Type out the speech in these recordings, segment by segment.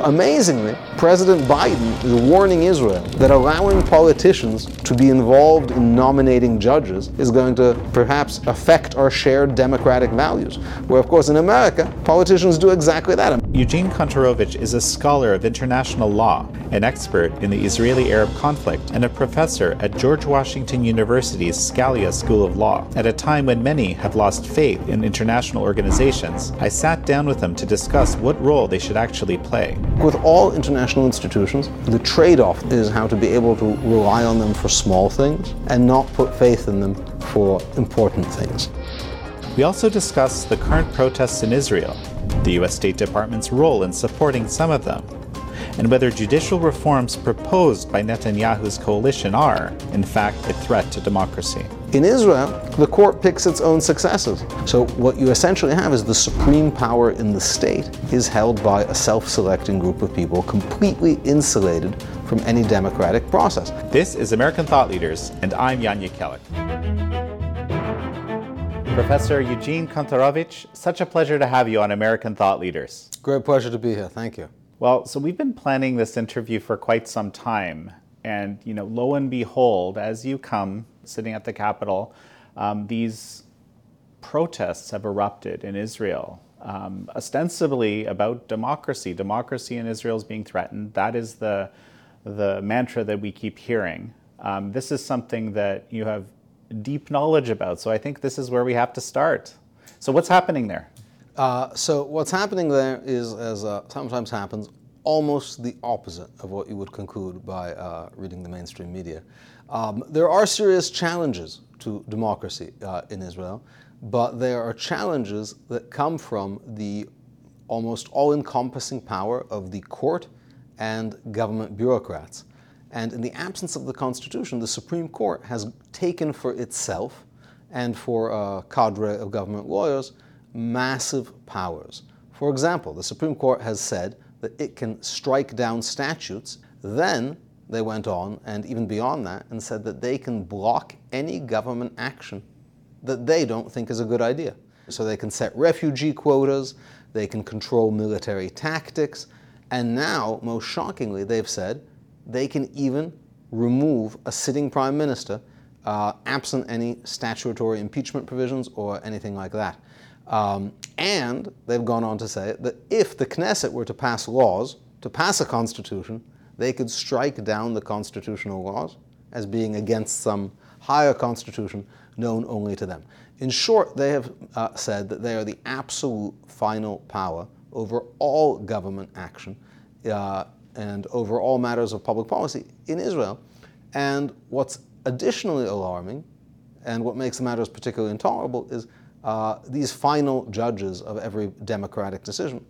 Amazingly, President Biden is warning Israel that allowing politicians to be involved in nominating judges is going to perhaps affect our shared democratic values. Where, of course, in America, politicians do exactly that. Eugene Kontorovich is a scholar of international law, an expert in the Israeli Arab conflict, and a professor at George Washington University's Scalia School of Law. At a time when many have lost faith in international organizations, I sat down with him to discuss what role they should actually play. With all international institutions, the trade off is how to be able to rely on them for small things and not put faith in them for important things. We also discuss the current protests in Israel, the U.S. State Department's role in supporting some of them, and whether judicial reforms proposed by Netanyahu's coalition are, in fact, a threat to democracy. In Israel, the court picks its own successors. So what you essentially have is the supreme power in the state is held by a self-selecting group of people completely insulated from any democratic process. This is American Thought Leaders, and I'm Jan Jekielek. Professor Eugene Kontorovich, such a pleasure to have you on American Thought Leaders. Great pleasure to be here. Thank you. Well, so we've been planning this interview for quite some time. And, you know, lo and behold, as you come sitting at the Capitol, um, these protests have erupted in Israel, um, ostensibly about democracy. Democracy in Israel is being threatened. That is the, the mantra that we keep hearing. Um, this is something that you have deep knowledge about. So I think this is where we have to start. So, what's happening there? Uh, so, what's happening there is, as uh, sometimes happens, almost the opposite of what you would conclude by uh, reading the mainstream media. Um, there are serious challenges to democracy uh, in Israel, but there are challenges that come from the almost all encompassing power of the court and government bureaucrats. And in the absence of the Constitution, the Supreme Court has taken for itself and for a cadre of government lawyers massive powers. For example, the Supreme Court has said that it can strike down statutes, then they went on and even beyond that and said that they can block any government action that they don't think is a good idea. So they can set refugee quotas, they can control military tactics, and now, most shockingly, they've said they can even remove a sitting prime minister uh, absent any statutory impeachment provisions or anything like that. Um, and they've gone on to say that if the Knesset were to pass laws, to pass a constitution, they could strike down the constitutional laws as being against some higher constitution known only to them. In short, they have uh, said that they are the absolute final power over all government action uh, and over all matters of public policy in Israel. And what's additionally alarming, and what makes the matters particularly intolerable, is uh, these final judges of every democratic decision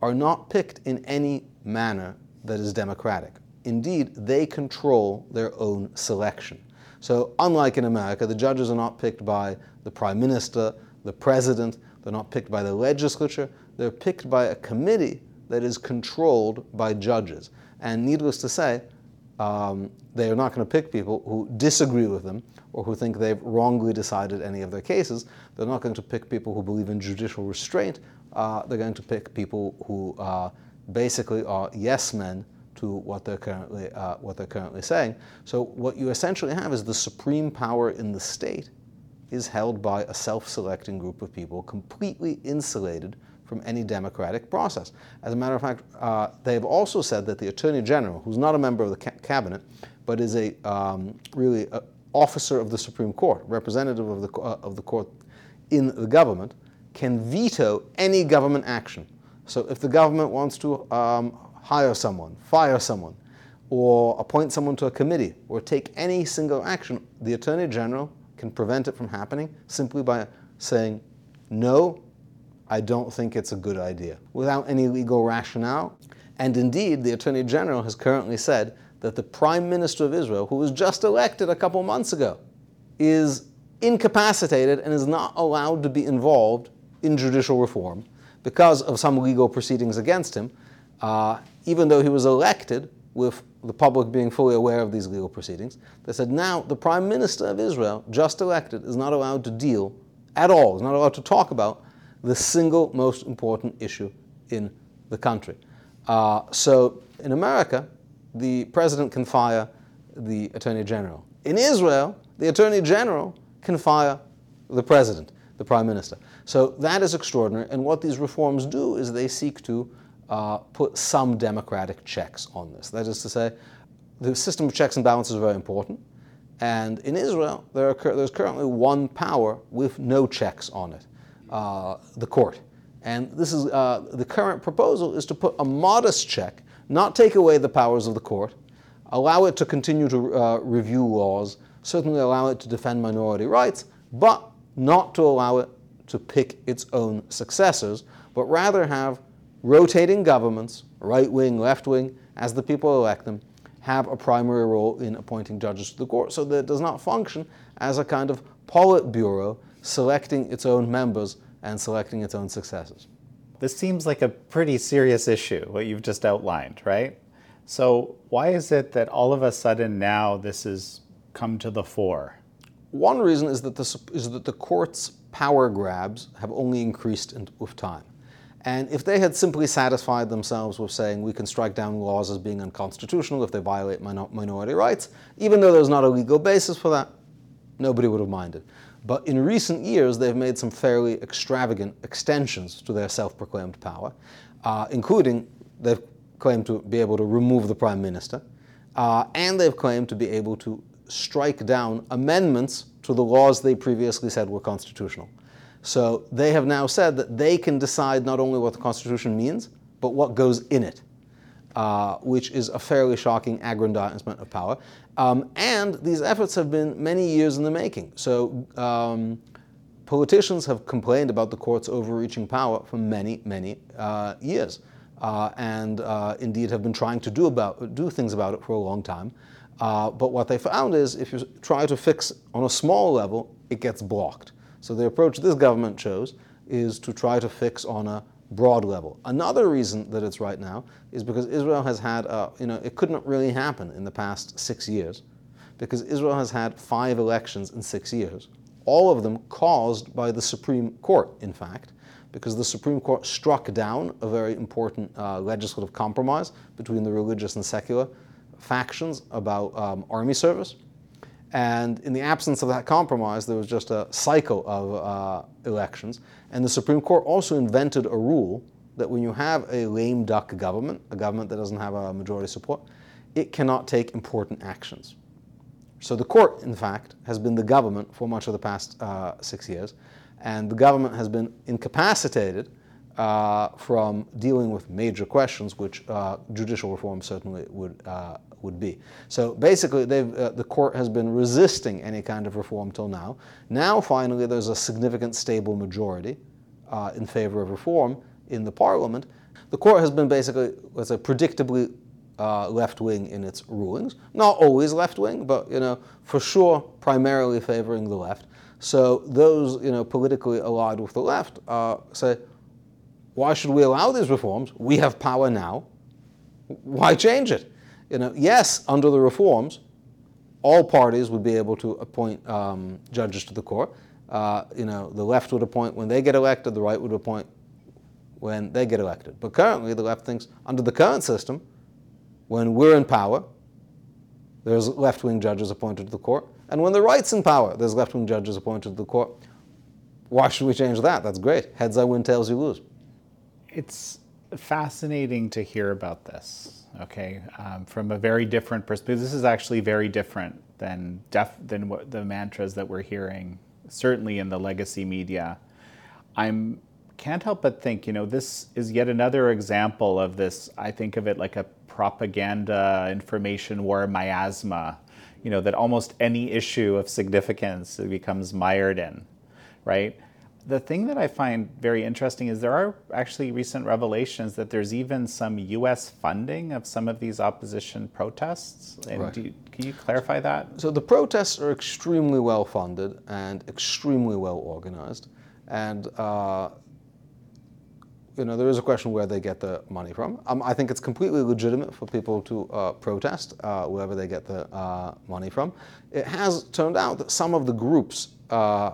are not picked in any manner that is democratic. Indeed, they control their own selection. So, unlike in America, the judges are not picked by the prime minister, the president, they're not picked by the legislature, they're picked by a committee that is controlled by judges. And needless to say, um, they are not going to pick people who disagree with them or who think they've wrongly decided any of their cases. They're not going to pick people who believe in judicial restraint. Uh, they're going to pick people who uh, basically are yes men to what they're currently uh, what they're currently saying. So what you essentially have is the supreme power in the state is held by a self-selecting group of people, completely insulated from any democratic process. As a matter of fact, uh, they have also said that the Attorney General, who's not a member of the ca- cabinet, but is a um, really a officer of the Supreme Court, representative of the, uh, of the court in the government, can veto any government action. So if the government wants to um, hire someone, fire someone, or appoint someone to a committee, or take any single action, the Attorney General can prevent it from happening simply by saying, no, I don't think it's a good idea, without any legal rationale. And indeed, the Attorney General has currently said that the Prime Minister of Israel, who was just elected a couple months ago, is incapacitated and is not allowed to be involved in judicial reform because of some legal proceedings against him, uh, even though he was elected with the public being fully aware of these legal proceedings. They said now the Prime Minister of Israel, just elected, is not allowed to deal at all, is not allowed to talk about the single most important issue in the country. Uh, so in America, the president can fire the attorney general. In Israel, the attorney general can fire the president, the prime minister. So that is extraordinary. And what these reforms do is they seek to uh, put some democratic checks on this. That is to say, the system of checks and balances is very important. And in Israel, there are, there's currently one power with no checks on it the court. And this is uh, the current proposal is to put a modest check, not take away the powers of the court, allow it to continue to uh, review laws, certainly allow it to defend minority rights, but not to allow it to pick its own successors, but rather have rotating governments, right wing, left wing, as the people elect them, have a primary role in appointing judges to the court so that it does not function as a kind of Politburo selecting its own members and selecting its own successors. This seems like a pretty serious issue, what you've just outlined, right? So, why is it that all of a sudden now this has come to the fore? One reason is that the, is that the court's power grabs have only increased in, with time. And if they had simply satisfied themselves with saying we can strike down laws as being unconstitutional if they violate minor- minority rights, even though there's not a legal basis for that, nobody would have minded. But in recent years, they've made some fairly extravagant extensions to their self proclaimed power, uh, including they've claimed to be able to remove the prime minister, uh, and they've claimed to be able to strike down amendments to the laws they previously said were constitutional. So they have now said that they can decide not only what the Constitution means, but what goes in it, uh, which is a fairly shocking aggrandizement of power. Um, and these efforts have been many years in the making. So um, politicians have complained about the court's overreaching power for many, many uh, years. Uh, and uh, indeed have been trying to do, about, do things about it for a long time. Uh, but what they found is if you try to fix on a small level, it gets blocked. So the approach this government chose is to try to fix on a broad level. Another reason that it's right now is because Israel has had, a, you know, it couldn't really happen in the past six years because Israel has had five elections in six years, all of them caused by the Supreme Court, in fact, because the Supreme Court struck down a very important uh, legislative compromise between the religious and secular factions about um, army service. And in the absence of that compromise, there was just a cycle of uh, elections. And the Supreme Court also invented a rule that when you have a lame duck government, a government that doesn't have a majority support, it cannot take important actions. So the court, in fact, has been the government for much of the past uh, six years, and the government has been incapacitated uh, from dealing with major questions, which uh, judicial reform certainly would uh, would be. So basically, uh, the court has been resisting any kind of reform till now. Now, finally, there's a significant stable majority uh, in favor of reform in the parliament. The court has been basically, let's say, predictably uh, left wing in its rulings. Not always left wing, but you know, for sure, primarily favoring the left. So those you know politically allied with the left say, why should we allow these reforms? We have power now. Why change it? you know, yes, under the reforms, all parties would be able to appoint um, judges to the court. Uh, you know, the left would appoint when they get elected, the right would appoint when they get elected. But currently, the left thinks under the current system, when we're in power, there's left wing judges appointed to the court. And when the right's in power, there's left wing judges appointed to the court. Why should we change that? That's great. Heads I win, tails you lose. It's fascinating to hear about this okay, um, from a very different perspective. This is actually very different than def- than what the mantras that we're hearing, certainly in the legacy media. I'm can't help but think, you know, this is yet another example of this. I think of it like a propaganda information war miasma, you know, that almost any issue of significance becomes mired in, right? The thing that I find very interesting is there are actually recent revelations that there's even some U.S. funding of some of these opposition protests. And right. you, can you clarify that? So the protests are extremely well funded and extremely well organized, and uh, you know there is a question where they get the money from. Um, I think it's completely legitimate for people to uh, protest uh, wherever they get the uh, money from. It has turned out that some of the groups uh,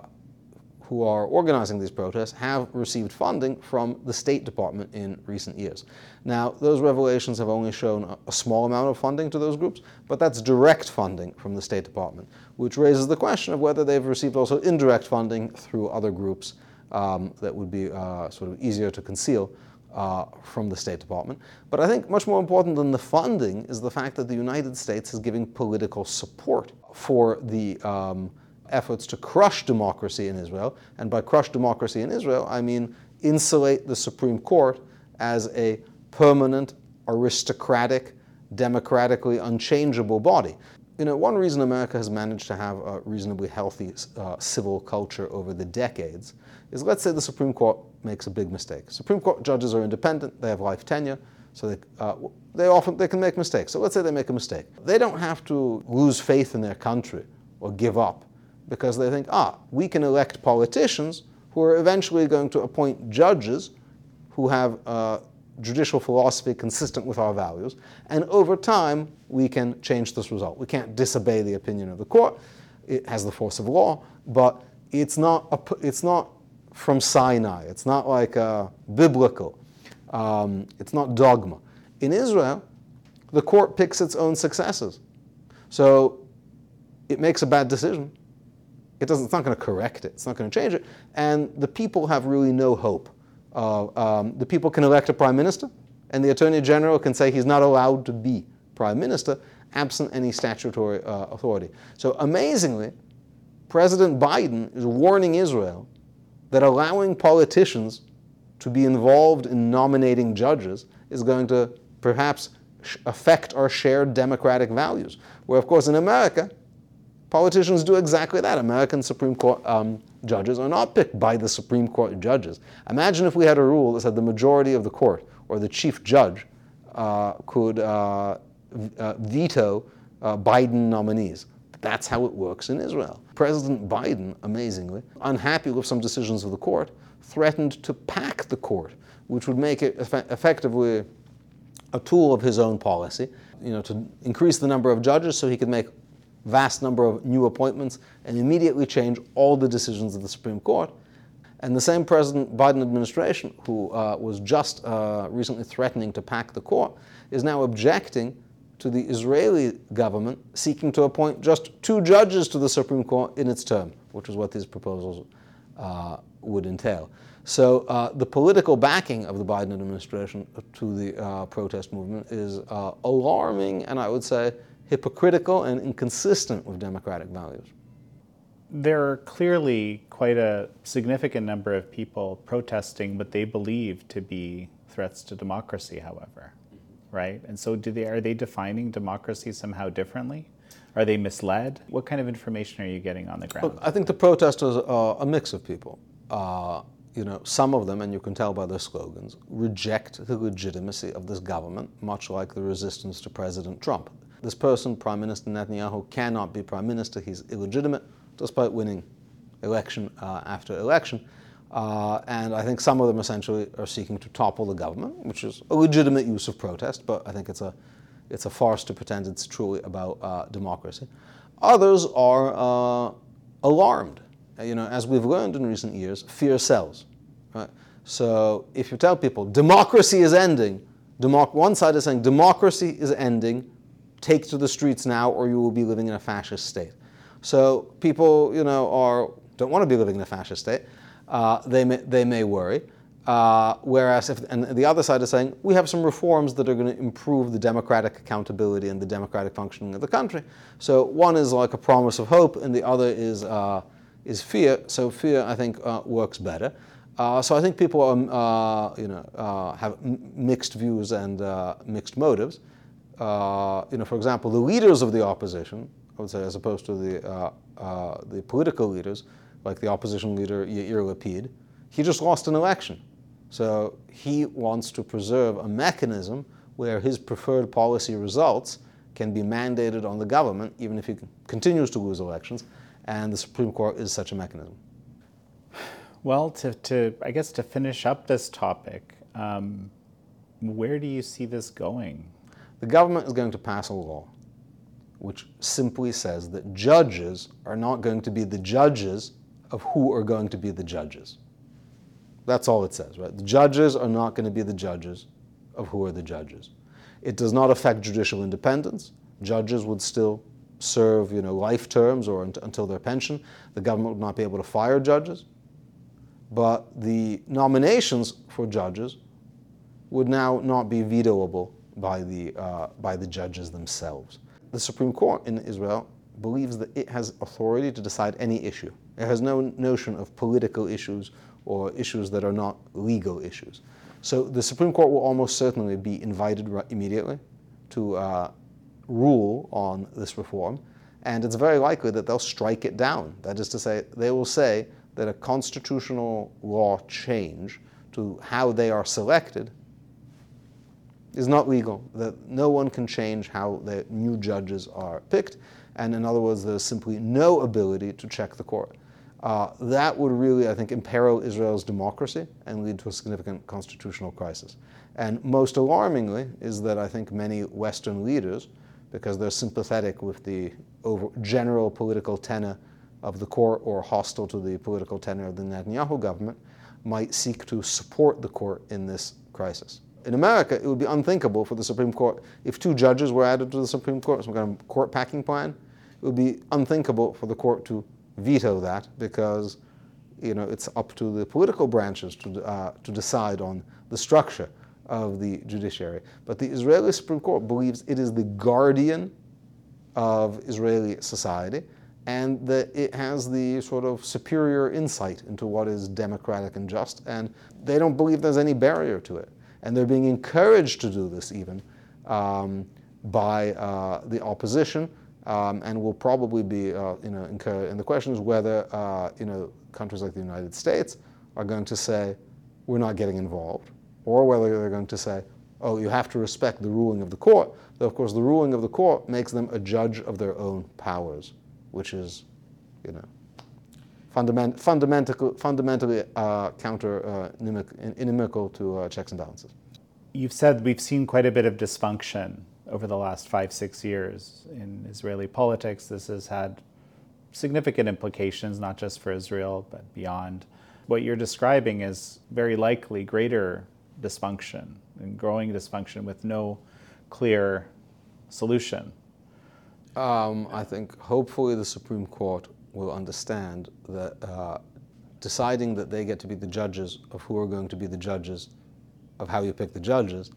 who are organizing these protests have received funding from the State Department in recent years. Now, those revelations have only shown a small amount of funding to those groups, but that's direct funding from the State Department, which raises the question of whether they've received also indirect funding through other groups um, that would be uh, sort of easier to conceal. Uh, from the State Department. But I think much more important than the funding is the fact that the United States is giving political support for the um, efforts to crush democracy in Israel. And by crush democracy in Israel, I mean insulate the Supreme Court as a permanent, aristocratic, democratically unchangeable body. You know, one reason America has managed to have a reasonably healthy uh, civil culture over the decades is let's say the Supreme Court makes a big mistake. Supreme Court judges are independent, they have life tenure, so they, uh, they often they can make mistakes. So let's say they make a mistake. They don't have to lose faith in their country or give up because they think, ah, we can elect politicians who are eventually going to appoint judges who have uh, judicial philosophy consistent with our values, and over time we can change this result. We can't disobey the opinion of the court; it has the force of law, but it's not a, it's not from Sinai. It's not like uh, biblical. Um, it's not dogma. In Israel, the court picks its own successors, so it makes a bad decision it doesn't, it's not going to correct it. It's not going to change it. And the people have really no hope. Uh, um, the people can elect a prime minister, and the attorney general can say he's not allowed to be prime minister absent any statutory uh, authority. So amazingly, President Biden is warning Israel that allowing politicians to be involved in nominating judges is going to perhaps affect our shared democratic values. Where, of course, in America, Politicians do exactly that. American Supreme Court um, judges are not picked by the Supreme Court judges. Imagine if we had a rule that said the majority of the court or the chief judge uh, could uh, uh, veto uh, Biden nominees. That's how it works in Israel. President Biden, amazingly, unhappy with some decisions of the court, threatened to pack the court, which would make it eff- effectively a tool of his own policy, you know, to increase the number of judges so he could make vast number of new appointments and immediately change all the decisions of the Supreme Court. And the same President Biden administration, who uh, was just uh, recently threatening to pack the court, is now objecting to the Israeli government seeking to appoint just two judges to the Supreme Court in its term, which is what these proposals uh, would entail. So uh, the political backing of the Biden administration to the uh, protest movement is uh, alarming and I would say hypocritical and inconsistent with democratic values. There are clearly quite a significant number of people protesting what they believe to be threats to democracy, however, right? And so, do they, are they defining democracy somehow differently? Are they misled? What kind of information are you getting on the ground? Look, I think the protesters are a mix of people. Uh, you know, some of them, and you can tell by their slogans, reject the legitimacy of this government, much like the resistance to President Trump. This person, Prime Minister Netanyahu, cannot be prime minister. He's illegitimate, despite winning election uh, after election. Uh, and I think some of them essentially are seeking to topple the government, which is a legitimate use of protest, but I think it's a, it's a farce to pretend it's truly about uh, democracy. Others are uh, alarmed. You know, as we've learned in recent years, fear sells. Right? So if you tell people democracy is ending, democ- one side is saying democracy is ending, take to the streets now or you will be living in a fascist state. So people, you know, are, don't want to be living in a fascist state. Uh, they, may, they may worry. Uh, whereas, if, and the other side is saying, we have some reforms that are going to improve the democratic accountability and the democratic functioning of the country. So one is like a promise of hope, and the other is, uh, is fear. So fear, I think, uh, works better. Uh, so I think people are, uh, you know, have mixed views and mixed motives uh, you know, for example, the leaders of the opposition, I would say, as opposed to the, uh, uh, the political leaders, like the opposition leader Yair Lapid, he just lost an election. So he wants to preserve a mechanism where his preferred policy results can be mandated on the government, even if he continues to lose elections, and the Supreme Court is such a mechanism. Well, to, to I guess to finish up this topic, um, where do you see this going? The government is going to pass a law which simply says that judges are not going to be the judges of who are going to be the judges. That's all it says, right? The judges are not going to be the judges of who are the judges. It does not affect judicial independence. Judges would still serve, you know, life terms or until their pension. The government would not be able to fire judges. But the nominations for judges would now not be vetoable by the, uh, by the judges themselves. The Supreme Court in Israel believes that it has authority to decide any issue. It has no notion of political issues or issues that are not legal issues. So the Supreme Court will almost certainly be invited immediately to uh, rule on this reform, and it's very likely that they'll strike it down. That is to say, they will say that a constitutional law change to how they are selected is not legal, that no one can change how the new judges are picked, and in other words, there's simply no ability to check the court. Uh, that would really, I think, imperil Israel's democracy and lead to a significant constitutional crisis. And most alarmingly is that I think many Western leaders, because they're sympathetic with the general political tenor of the court or hostile to the political tenor of the Netanyahu government, might seek to support the court in this crisis. In America, it would be unthinkable for the Supreme Court, if two judges were added to the Supreme Court, some kind of court packing plan, it would be unthinkable for the court to veto that because you know, it's up to the political branches to, uh, to decide on the structure of the judiciary. But the Israeli Supreme Court believes it is the guardian of Israeli society and that it has the sort of superior insight into what is democratic and just, and they don't believe there's any barrier to it. And they're being encouraged to do this even um, by uh, the opposition um, and will probably be, uh, you know, incur. And the question is whether, uh, you know, countries like the United States are going to say, we're not getting involved, or whether they're going to say, oh, you have to respect the ruling of the court. Though, of course, the ruling of the court makes them a judge of their own powers, which is, you know, fundament, fundamental, fundamentally uh, counter uh, inimical to uh, checks and balances. You've said we've seen quite a bit of dysfunction over the last five, six years in Israeli politics. This has had significant implications, not just for Israel, but beyond. What you're describing is very likely greater dysfunction and growing dysfunction with no clear solution. Um, I think hopefully the Supreme Court will understand that uh, deciding that they get to be the judges of who are going to be the judges of how you pick the judges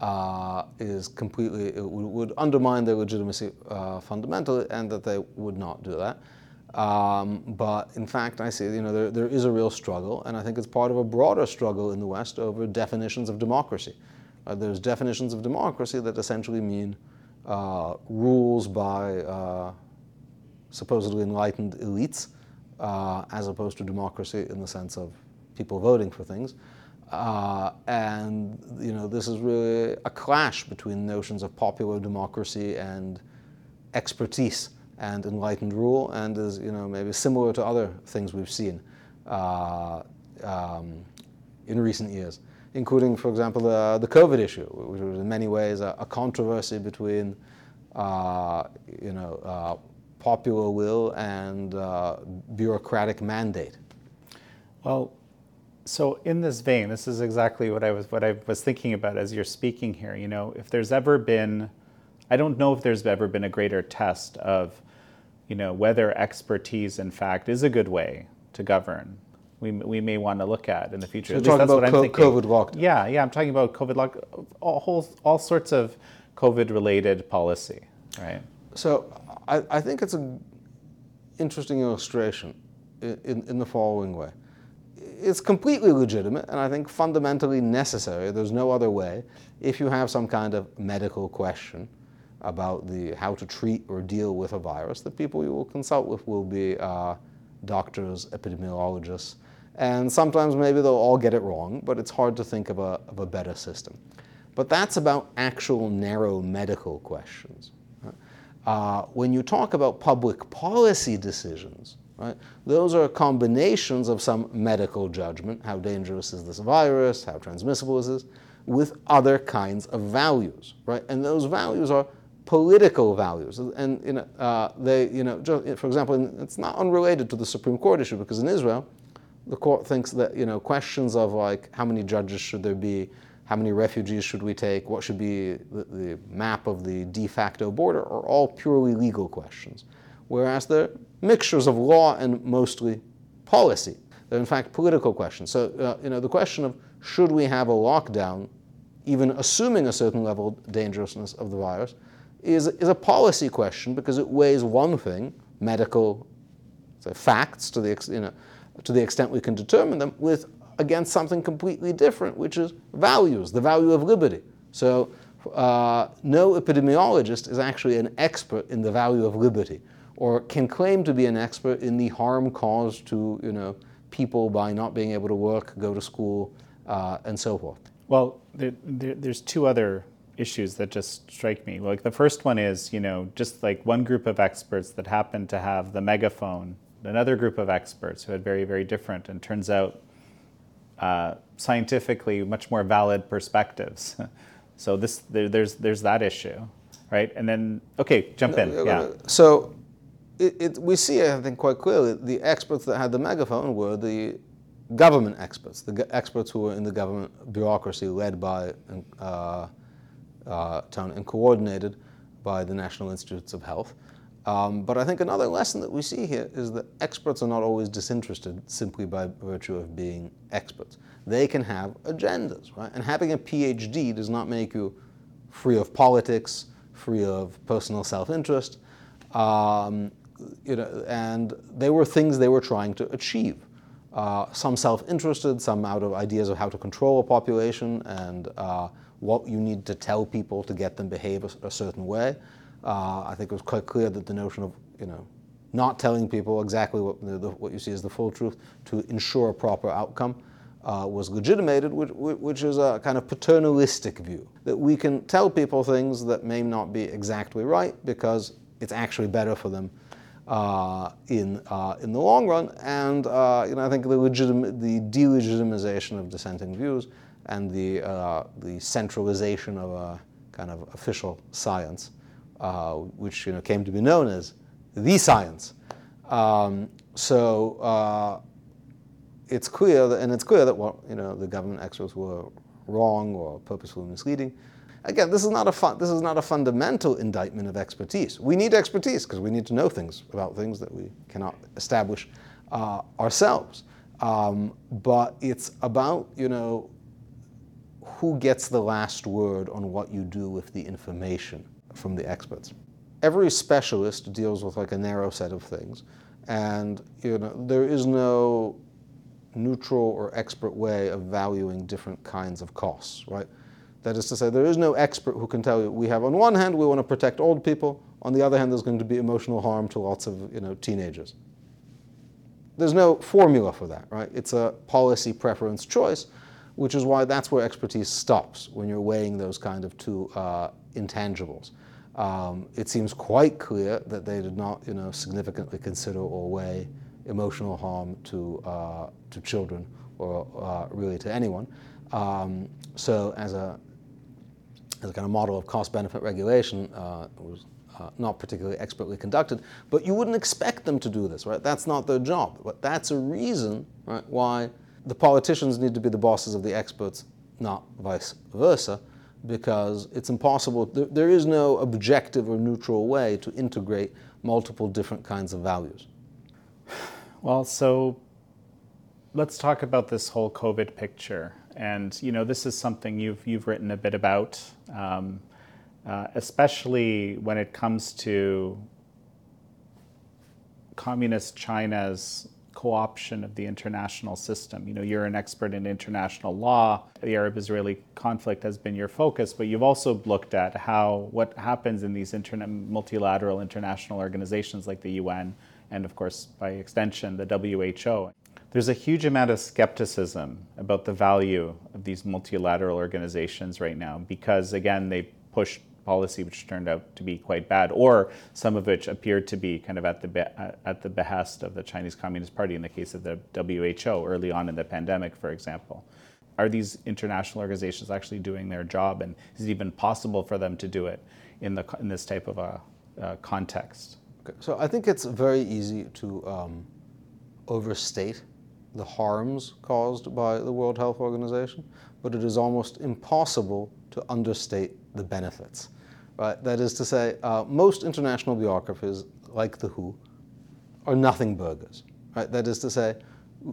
uh, is completely, it would, undermine their legitimacy uh, fundamentally, and that they would not do that. Um, but in fact, I see, you know, there, there is a real struggle, and I think it's part of a broader struggle in the West over definitions of democracy. Uh, there's definitions of democracy that essentially mean uh, rules by uh, supposedly enlightened elites, uh, as opposed to democracy in the sense of people voting for things. Uh, and you know, this is really a clash between notions of popular democracy and expertise and enlightened rule, and is you know maybe similar to other things we've seen uh, um, in recent years, including, for example, the, the COVID issue, which was in many ways a, a controversy between uh, you know uh, popular will and uh, bureaucratic mandate. Well, so in this vein, this is exactly what I was what I was thinking about as you're speaking here. You know, if there's ever been, I don't know if there's ever been a greater test of, you know, whether expertise in fact is a good way to govern. We, we may want to look at in the future. So at least that's what I'm co- COVID lockdown. Yeah, yeah, I'm talking about COVID lock, all whole, all sorts of COVID-related policy, right? So I, I think it's an interesting illustration in, in, the following way it's completely legitimate and I think fundamentally necessary. There's no other way. If you have some kind of medical question about the how to treat or deal with a virus, the people you will consult with will be uh, doctors, epidemiologists, and sometimes maybe they'll all get it wrong, but it's hard to think of a, of a better system. But that's about actual narrow medical questions. Uh, when you talk about public policy decisions, Right? Those are combinations of some medical judgment, how dangerous is this virus, how transmissible is this, with other kinds of values. Right? And those values are political values. And you know, uh, they, you know, for example, it's not unrelated to the Supreme Court issue because in Israel, the court thinks that you know questions of like how many judges should there be, how many refugees should we take, what should be the, the map of the de facto border are all purely legal questions, whereas they're mixtures of law and mostly policy. They're in fact political questions. So uh, you know the question of should we have a lockdown, even assuming a certain level of dangerousness of the virus, is, is a policy question because it weighs one thing, medical facts to the, you know, to the extent we can determine them, with against something completely different, which is values, the value of liberty. So uh, no epidemiologist is actually an expert in the value of liberty or can claim to be an expert in the harm caused to you know, people by not being able to work, go to school, uh, and so forth. Well, there, there, there's two other issues that just strike me. Like the first one is, you know, just like one group of experts that happened to have the megaphone, another group of experts who had very, very different, and turns out uh, scientifically much more valid perspectives. so this there, there's there's that issue, right? And then okay, jump in. Yeah. So it, it, we see, I think, quite clearly the experts that had the megaphone were the government experts, the experts who were in the government bureaucracy led by uh, uh, town and coordinated by the National Institutes of Health. Um, but I think another lesson that we see here is that experts are not always disinterested simply by virtue of being experts. They can have agendas, right? And having a PhD does not make you free of politics, free of personal self-interest. Um, you know, and they were things they were trying to achieve. Uh, some self-interested, some out of ideas of how to control a population and uh, what you need to tell people to get them behave a, a certain way. Uh, I think it was quite clear that the notion of, you know, not telling people exactly what, the, the, what you see as the full truth to ensure a proper outcome uh, was legitimated, which, which, is a kind of paternalistic view that we can tell people things that may not be exactly right because it's actually better for them uh, in, uh, in the long run. And uh, you know, I think the, legitim- the delegitimization of dissenting views and the, uh, the centralization of a kind of official science, which you know, came to be known as the science. Um, so uh, it's clear, that, and it's clear that what you know, the government experts were wrong or purposefully misleading. Again, this is not a fun, this is not a fundamental indictment of expertise. We need expertise because we need to know things about things that we cannot establish uh, ourselves. Um, but it's about you know who gets the last word on what you do with the information from the experts. Every specialist deals with like a narrow set of things, and you know there is no neutral or expert way of valuing different kinds of costs, right? That is to say, there is no expert who can tell you we have on one hand we want to protect old people, on the other hand there's going to be emotional harm to lots of you know teenagers. There's no formula for that, right? It's a policy preference choice, which is why that's where expertise stops when you're weighing those kind of two uh, intangibles. Um, it seems quite clear that they did not, you know, significantly consider or weigh emotional harm to uh, to children or uh, really to anyone. Um, so, as a as a kind of model of cost-benefit regulation, uh, it was uh, not particularly expertly conducted. But you wouldn't expect them to do this, right? That's not their job. But that's a reason, right, why the politicians need to be the bosses of the experts, not vice versa, because it's impossible. There, there is no objective or neutral way to integrate multiple different kinds of values. Well, so let's talk about this whole COVID picture. And you know, this is something you've you've written a bit about, um, uh, especially when it comes to communist China's co-option of the international system. You know, you're an expert in international law. The Arab-Israeli conflict has been your focus, but you've also looked at how what happens in these interna- multilateral international organizations like the UN and of course by extension the WHO. There's a huge amount of skepticism about the value of these multilateral organizations right now because again they push policy which turned out to be quite bad, or some of which appeared to be kind of at the, be- at the behest of the Chinese Communist Party in the case of the WHO early on in the pandemic, for example. are these international organizations actually doing their job, and is it even possible for them to do it in the in this type of a uh, context? Okay. So I think it's very easy to um, overstate the harms caused by the World Health Organization, but it is almost impossible to understate the benefits. Right? That is to say, uh, most international bureaucracies, like the WHO, are nothing burgers. Right? That is to say,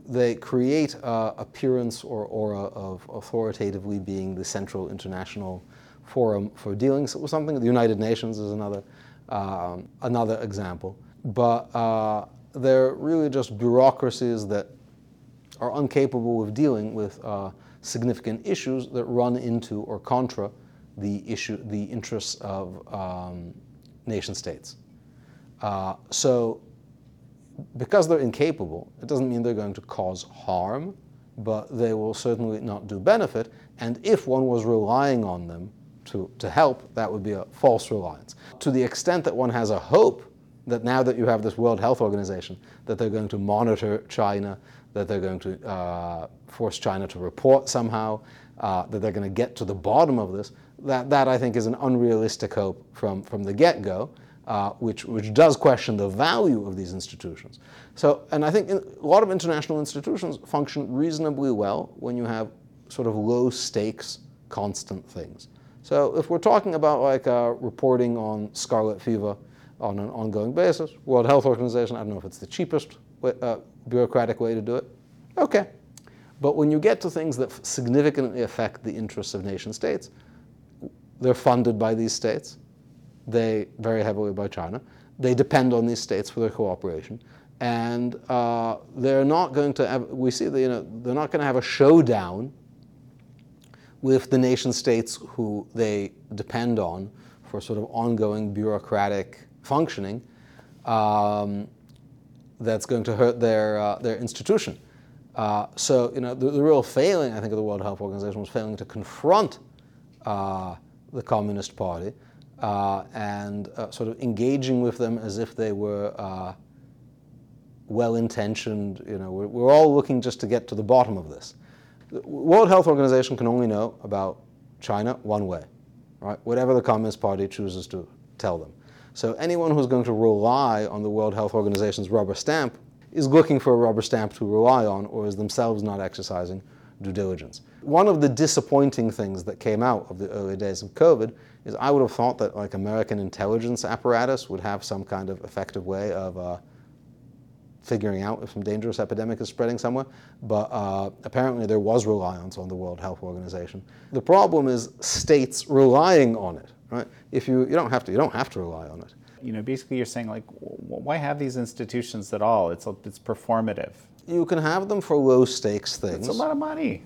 they create uh, appearance or aura of authoritatively being the central international forum for dealing with something. The United Nations is another, um, another example. But uh, they're really just bureaucracies that are incapable of dealing with uh, significant issues that run into or contra the issue, the interests of um, nation states. Uh, so because they're incapable, it doesn't mean they're going to cause harm, but they will certainly not do benefit. And if one was relying on them to, to help, that would be a false reliance. To the extent that one has a hope that now that you have this World Health Organization, that they're going to monitor China, that they're going to uh, force China to report somehow, uh, that they're going to get to the bottom of this, that, that I think is an unrealistic hope from, from the get go uh, which, which does question the value of these institutions. So, and I think in, a lot of international institutions function reasonably well when you have sort of low stakes, constant things. So if we're talking about like uh, reporting on scarlet fever on an ongoing basis, World Health Organization, I don't know if it's the cheapest way, uh, bureaucratic way to do it. Okay. But when you get to things that significantly affect the interests of nation states, they're funded by these states they very heavily by China. They depend on these states for their cooperation, and uh, they're not going to. Have, we see that you know they're not going to have a showdown with the nation states who they depend on for sort of ongoing bureaucratic functioning. Um, that's going to hurt their uh, their institution. Uh, so you know the, the, real failing, I think, of the World Health Organization was failing to confront uh, the Communist Party uh, and uh, sort of engaging with them as if they were uh, well-intentioned. You know, we're, we're, all looking just to get to the bottom of this. The World Health Organization can only know about China one way, right? Whatever the Communist Party chooses to tell them. So anyone who's going to rely on the World Health Organization's rubber stamp is looking for a rubber stamp to rely on or is themselves not exercising due diligence. One of the disappointing things that came out of the early days of COVID is I would have thought that like American intelligence apparatus would have some kind of effective way of uh, figuring out if some dangerous epidemic is spreading somewhere, but uh, apparently there was reliance on the World Health Organization. The problem is states relying on it, right? If you, you don't have to, you don't have to rely on it. You know, basically you're saying like, why have these institutions at all? It's, it's performative. You can have them for low stakes things. It's a lot of money.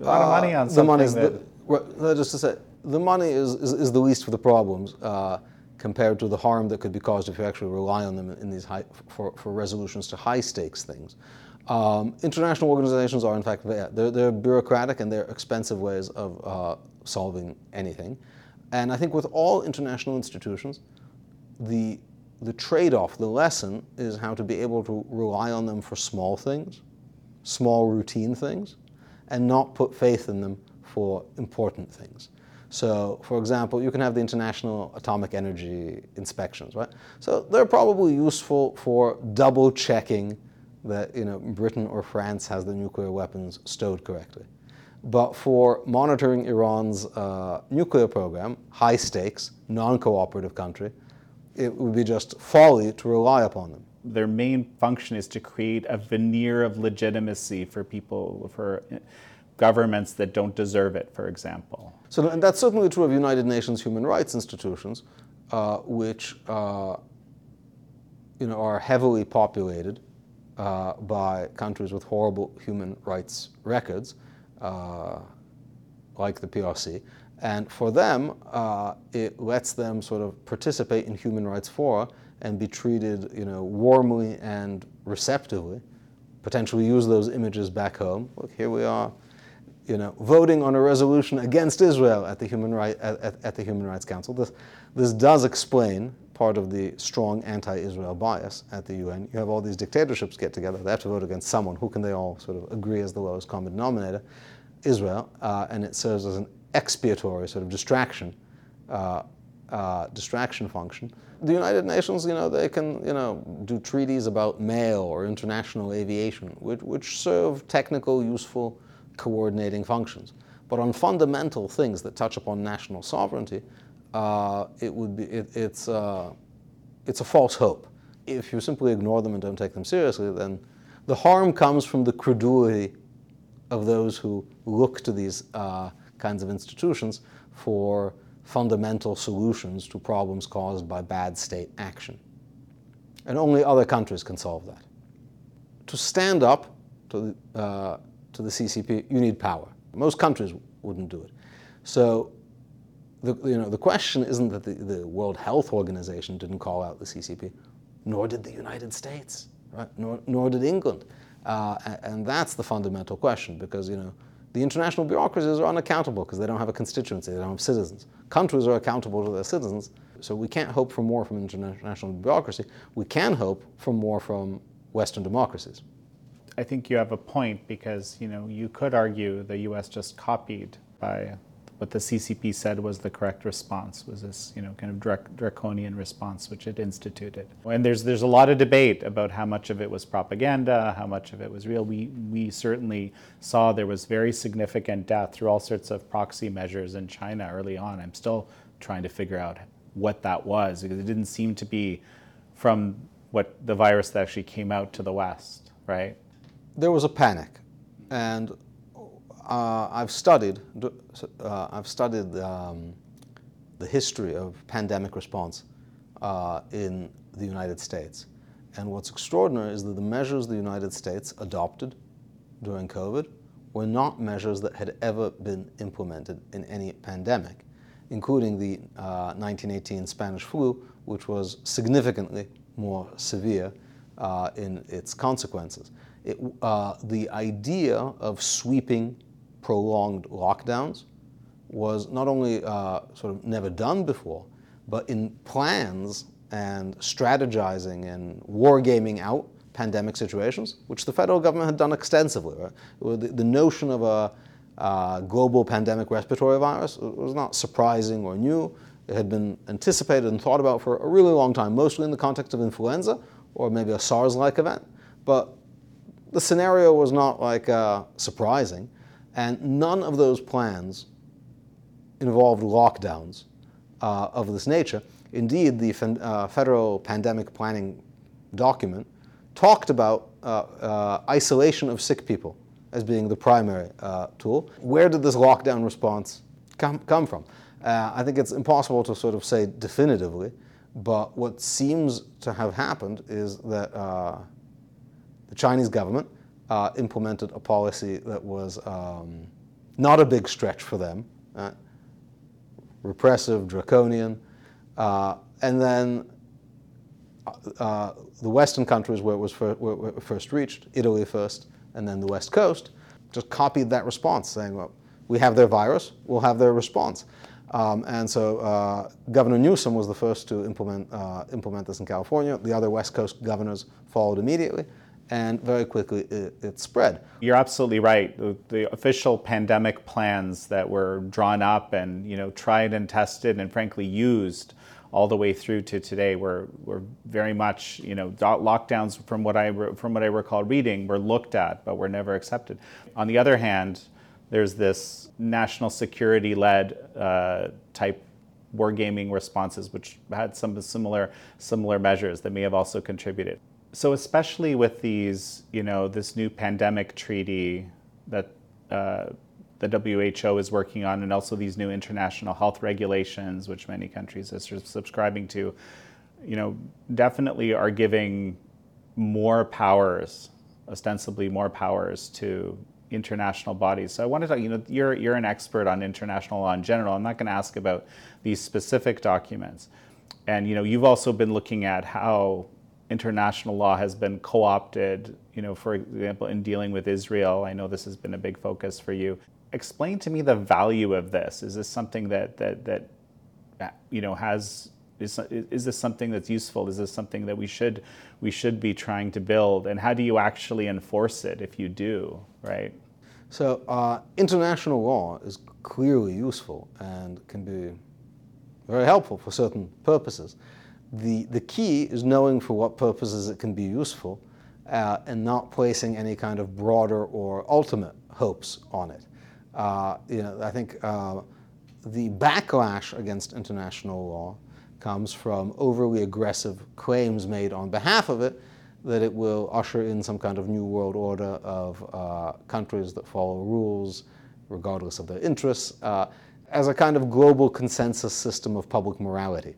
A lot uh, of money on something the money's that... The, just to say, the money is, is, is, the least of the problems uh, compared to the harm that could be caused if you actually rely on them in these high, for, for resolutions to high stakes things. Um, international organizations are, in fact, they're, they're bureaucratic and they're expensive ways of uh, solving anything. And I think with all international institutions, the, the trade off, the lesson is how to be able to rely on them for small things, small routine things, and not put faith in them for important things. So, for example, you can have the International Atomic Energy inspections, right? So they're probably useful for double checking that you know Britain or France has the nuclear weapons stowed correctly. But for monitoring Iran's uh, nuclear program, high stakes, non-cooperative country, it would be just folly to rely upon them. Their main function is to create a veneer of legitimacy for people, for governments that don't deserve it, for example. So and that's certainly true of United Nations human rights institutions, uh, which uh, you know, are heavily populated uh, by countries with horrible human rights records, uh, like the PRC. And for them, uh, it lets them sort of participate in human rights fora and be treated you know, warmly and receptively, potentially use those images back home. Look, here we are you know, voting on a resolution against Israel at the Human, right, at, at, the Human Rights Council. This, this does explain part of the strong anti-Israel bias at the UN. You have all these dictatorships get together. They have to vote against someone. Who can they all sort of agree as the lowest common denominator? Israel, uh, and it serves as an expiatory sort of distraction, uh, uh, distraction function. The United Nations, you know, they can, you know, do treaties about mail or international aviation, which, which serve technical, useful, coordinating functions. But on fundamental things that touch upon national sovereignty, uh, it would be, it, it's, uh, it's a false hope. If you simply ignore them and don't take them seriously, then the harm comes from the credulity of those who look to these uh, kinds of institutions for fundamental solutions to problems caused by bad state action. And only other countries can solve that. To stand up to the, uh, to the CCP, you need power. Most countries wouldn't do it. So the, you know, the question isn't that the, the World Health Organization didn't call out the CCP, nor did the United States, right? nor, nor did England. Uh, and that's the fundamental question because you know, the international bureaucracies are unaccountable because they don't have a constituency, they don't have citizens. Countries are accountable to their citizens, so we can't hope for more from international bureaucracy. We can hope for more from Western democracies. I think you have a point because you know you could argue the U.S. just copied by what the CCP said was the correct response was this, you know, kind of drac- draconian response which it instituted. And there's there's a lot of debate about how much of it was propaganda, how much of it was real. We we certainly saw there was very significant death through all sorts of proxy measures in China early on. I'm still trying to figure out what that was because it didn't seem to be from what the virus that actually came out to the West, right? There was a panic, and uh, I've studied, uh, I've studied um, the history of pandemic response uh, in the United States. And what's extraordinary is that the measures the United States adopted during COVID were not measures that had ever been implemented in any pandemic, including the 1918 uh, Spanish flu, which was significantly more severe uh, in its consequences. It, uh, the idea of sweeping prolonged lockdowns was not only uh, sort of never done before, but in plans and strategizing and wargaming out pandemic situations, which the federal government had done extensively. Right? The, the, notion of a uh, global pandemic respiratory virus was not surprising or new. It had been anticipated and thought about for a really long time, mostly in the context of influenza or maybe a SARS-like event. But the scenario was not like uh, surprising. And none of those plans involved lockdowns uh, of this nature. Indeed, the uh, federal pandemic planning document talked about uh, uh isolation of sick people as being the primary uh, tool. Where did this lockdown response come, come from? Uh, I think it's impossible to sort of say definitively, but what seems to have happened is that the Chinese government uh, implemented a policy that was um, not a big stretch for them, uh, repressive, draconian, uh, and then uh, uh, the Western countries where it was fir- where, where first reached, Italy first, and then the West Coast, just copied that response, saying, well, we have their virus, we'll have their response. Um, and so uh, Governor Newsom was the first to implement, uh, implement this in California. The other West Coast governors followed immediately and very quickly it, it spread. You're absolutely right. The, the, official pandemic plans that were drawn up and you know tried and tested and frankly used all the way through to today were, were very much you know lockdowns from what I from what I recall reading were looked at but were never accepted. On the other hand, there's this national security led uh, type wargaming responses which had some similar similar measures that may have also contributed so especially with these, you know, this new pandemic treaty that uh, the WHO is working on, and also these new international health regulations, which many countries are subscribing to, you know, definitely are giving more powers, ostensibly more powers to international bodies. So I want to, talk, you know, you're you're an expert on international law in general. I'm not going to ask about these specific documents, and you know, you've also been looking at how international law has been co-opted, you know, for example, in dealing with Israel. I know this has been a big focus for you. Explain to me the value of this. Is this something that that that you know has is, is this something that's useful? Is this something that we should we should be trying to build? And how do you actually enforce it if you do, right? So uh, international law is clearly useful and can be very helpful for certain purposes. The, the key is knowing for what purposes it can be useful uh, and not placing any kind of broader or ultimate hopes on it. Uh, you know, I think uh, the backlash against international law comes from overly aggressive claims made on behalf of it that it will usher in some kind of new world order of uh, countries that follow rules regardless of their interests, uh, as a kind of global consensus system of public morality,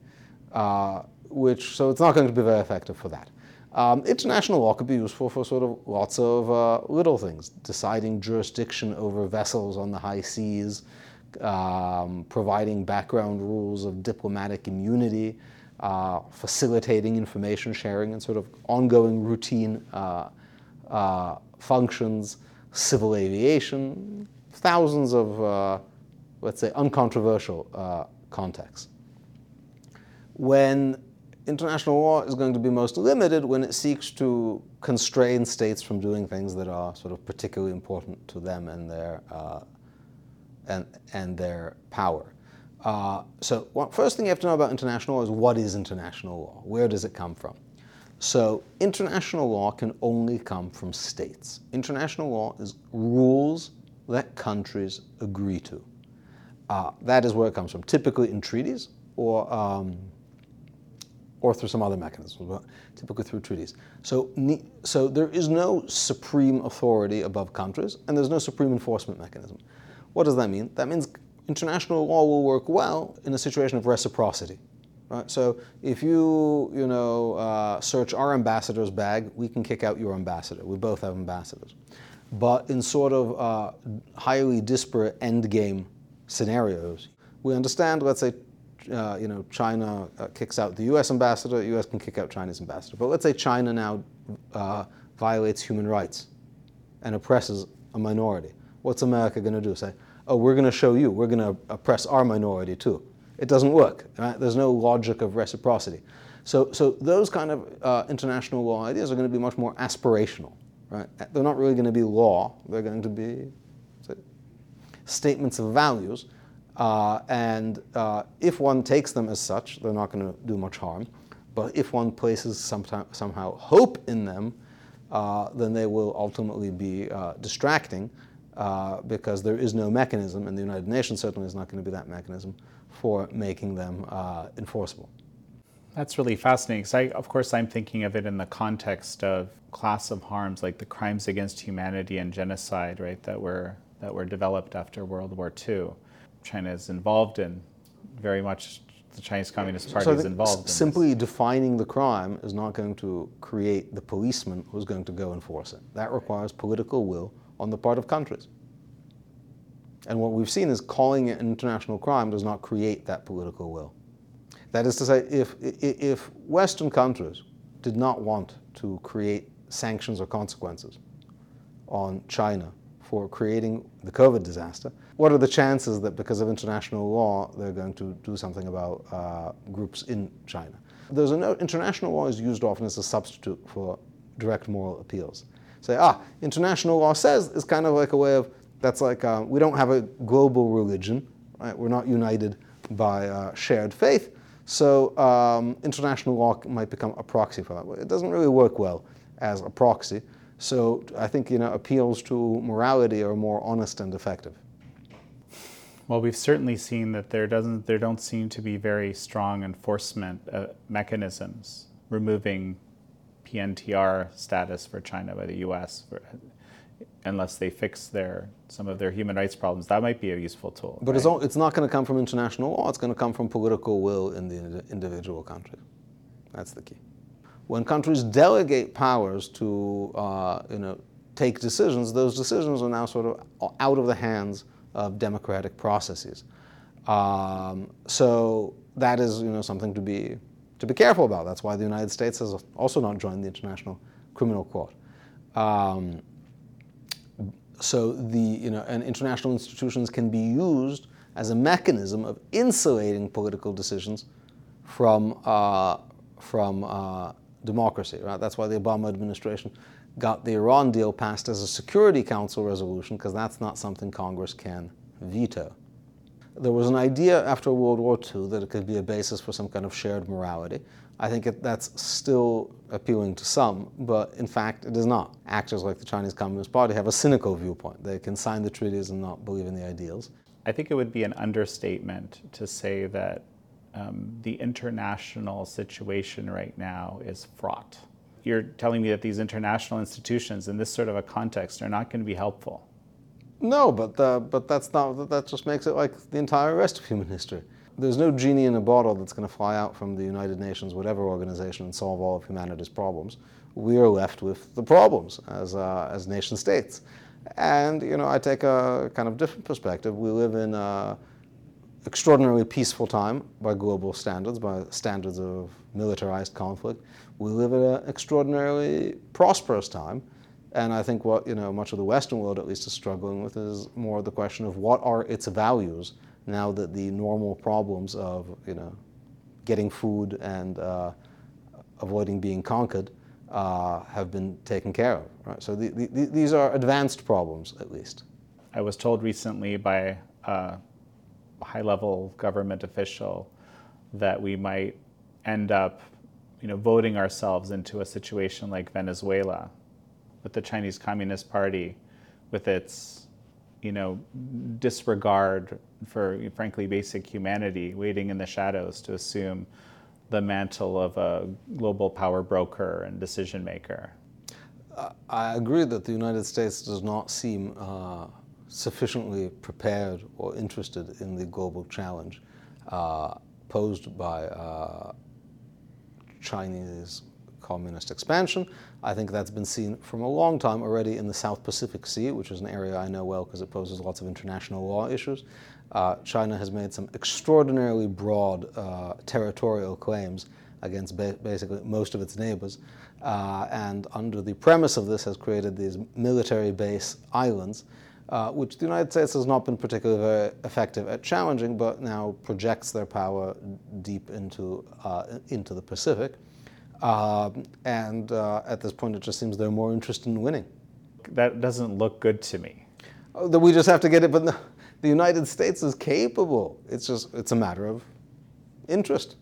uh, which, so it's not going to be very effective for that. Um, international law could be useful for sort of lots of uh, little things, deciding jurisdiction over vessels on the high seas, um, providing background rules of diplomatic immunity, uh, facilitating information sharing and sort of ongoing routine uh, uh functions, civil aviation, thousands of, uh, let's say, uncontroversial uh, contexts. When international law is going to be most limited when it seeks to constrain states from doing things that are sort of particularly important to them and their, uh, and, and their power. Uh, so, first thing you have to know about international law is what is international law? Where does it come from? So, international law can only come from states. International law is rules that countries agree to. Uh, that is where it comes from, typically in treaties or um, or through some other mechanism, but typically through treaties. So, so there is no supreme authority above countries, and there's no supreme enforcement mechanism. What does that mean? That means international law will work well in a situation of reciprocity. Right? So if you, you know, uh, search our ambassador's bag, we can kick out your ambassador. We both have ambassadors. But in sort of uh, highly disparate endgame scenarios, we understand, let's say, uh, you know, China uh, kicks out the U.S. ambassador, the U.S. can kick out China's ambassador. But let's say China now uh, violates human rights and oppresses a minority. What's America going to do? Say, oh, we're going to show you, we're going to oppress our minority too. It doesn't work. Right? There's no logic of reciprocity. So, so those kind of uh, international law ideas are going to be much more aspirational. Right? They're not really going to be law. They're going to be statements of values uh, and uh, if one takes them as such, they're not going to do much harm. But if one places somehow hope in them, uh, then they will ultimately be uh, distracting uh, because there is no mechanism, and the United Nations certainly is not going to be that mechanism for making them uh, enforceable. That's really fascinating because, of course, I'm thinking of it in the context of class of harms like the crimes against humanity and genocide, right, that were, that were developed after World War II. China is involved in. Very much the Chinese Communist Party so is involved. S- simply this. defining the crime is not going to create the policeman who's going to go enforce it. That requires political will on the part of countries. And what we've seen is calling it an international crime does not create that political will. That is to say, if, if Western countries did not want to create sanctions or consequences on China for creating the COVID disaster, what are the chances that because of international law they're going to do something about uh, groups in China? There's a international law is used often as a substitute for direct moral appeals. Say, ah, international law says is kind of like a way of that's like uh, we don't have a global religion, right? We're not united by uh, shared faith, so um, international law might become a proxy for that. It doesn't really work well as a proxy. So I think you know appeals to morality are more honest and effective. Well, we've certainly seen that there doesn't there don't seem to be very strong enforcement uh, mechanisms removing PNTR status for China by the U.S. For, unless they fix their some of their human rights problems. That might be a useful tool. But right? it's, all, it's not going to come from international law. It's going to come from political will in the individual country. That's the key when countries delegate powers to uh, you know, take decisions, those decisions are now sort of out of the hands of democratic processes. Um, so that is you know, something to be, to be careful about. That's why the United States has also not joined the International Criminal Court. Um, so the, you know, and international institutions can be used as a mechanism of insulating political decisions from, uh, from uh, democracy. Right? That's why the Obama administration got the Iran deal passed as a Security Council resolution because that's not something Congress can veto. There was an idea after World War II that it could be a basis for some kind of shared morality. I think it, that's still appealing to some, but in fact, it is not. Actors like the Chinese Communist Party have a cynical viewpoint. They can sign the treaties and not believe in the ideals. I think it would be an understatement to say that um, the international situation right now is fraught. You're telling me that these international institutions in this sort of a context are not going to be helpful. No, but uh, but that's not that just makes it like the entire rest of human history. There's no genie in a bottle that's going to fly out from the United Nations, whatever organization, and solve all of humanity's problems. We are left with the problems as uh, as nation states, and you know I take a kind of different perspective. We live in a extraordinarily peaceful time by global standards, by standards of militarized conflict. We live in an extraordinarily prosperous time and I think what you know much of the Western world at least is struggling with is more the question of what are its values now that the normal problems of you know getting food and uh, avoiding being conquered uh, have been taken care of. Right? So the, the, these are advanced problems at least. I was told recently by a high-level government official that we might end up you know voting ourselves into a situation like Venezuela with the Chinese Communist Party, with its you know disregard for frankly basic humanity, waiting in the shadows to assume the mantle of a global power broker and decision maker. I agree that the United States does not seem uh, sufficiently prepared or interested in the global challenge uh, posed by uh, Chinese communist expansion. I think that's been seen from a long time already in the South Pacific Sea, which is an area I know well because it poses lots of international law issues. Uh, China has made some extraordinarily broad uh, territorial claims against ba basically most of its neighbors, uh, and under the premise of this has created these military base islands, uh, which the United States has not been particularly very effective at challenging, but now projects their power deep into, uh, into the Pacific. Um, and uh, at this point, it just seems they're more interested in winning. That doesn't look good to me. Oh, that we just have to get it, but the, the United States is capable. It's just it's a matter of interest.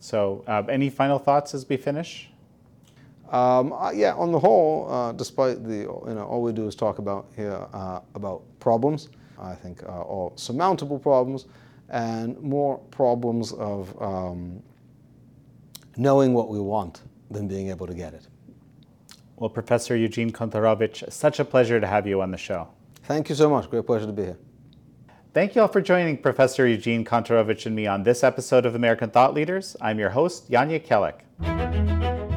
So, uh, any final thoughts as we finish? Um, uh, yeah, on the whole, uh, despite the you know all we do is talk about here uh, about problems. I think uh, all surmountable problems and more problems of um, knowing what we want than being able to get it. Well, Professor Eugene Kontorovich, such a pleasure to have you on the show. Thank you so much. Great pleasure to be here. Thank you all for joining Professor Eugene Kontorovich and me on this episode of American Thought Leaders. I'm your host, Jan Jekielek.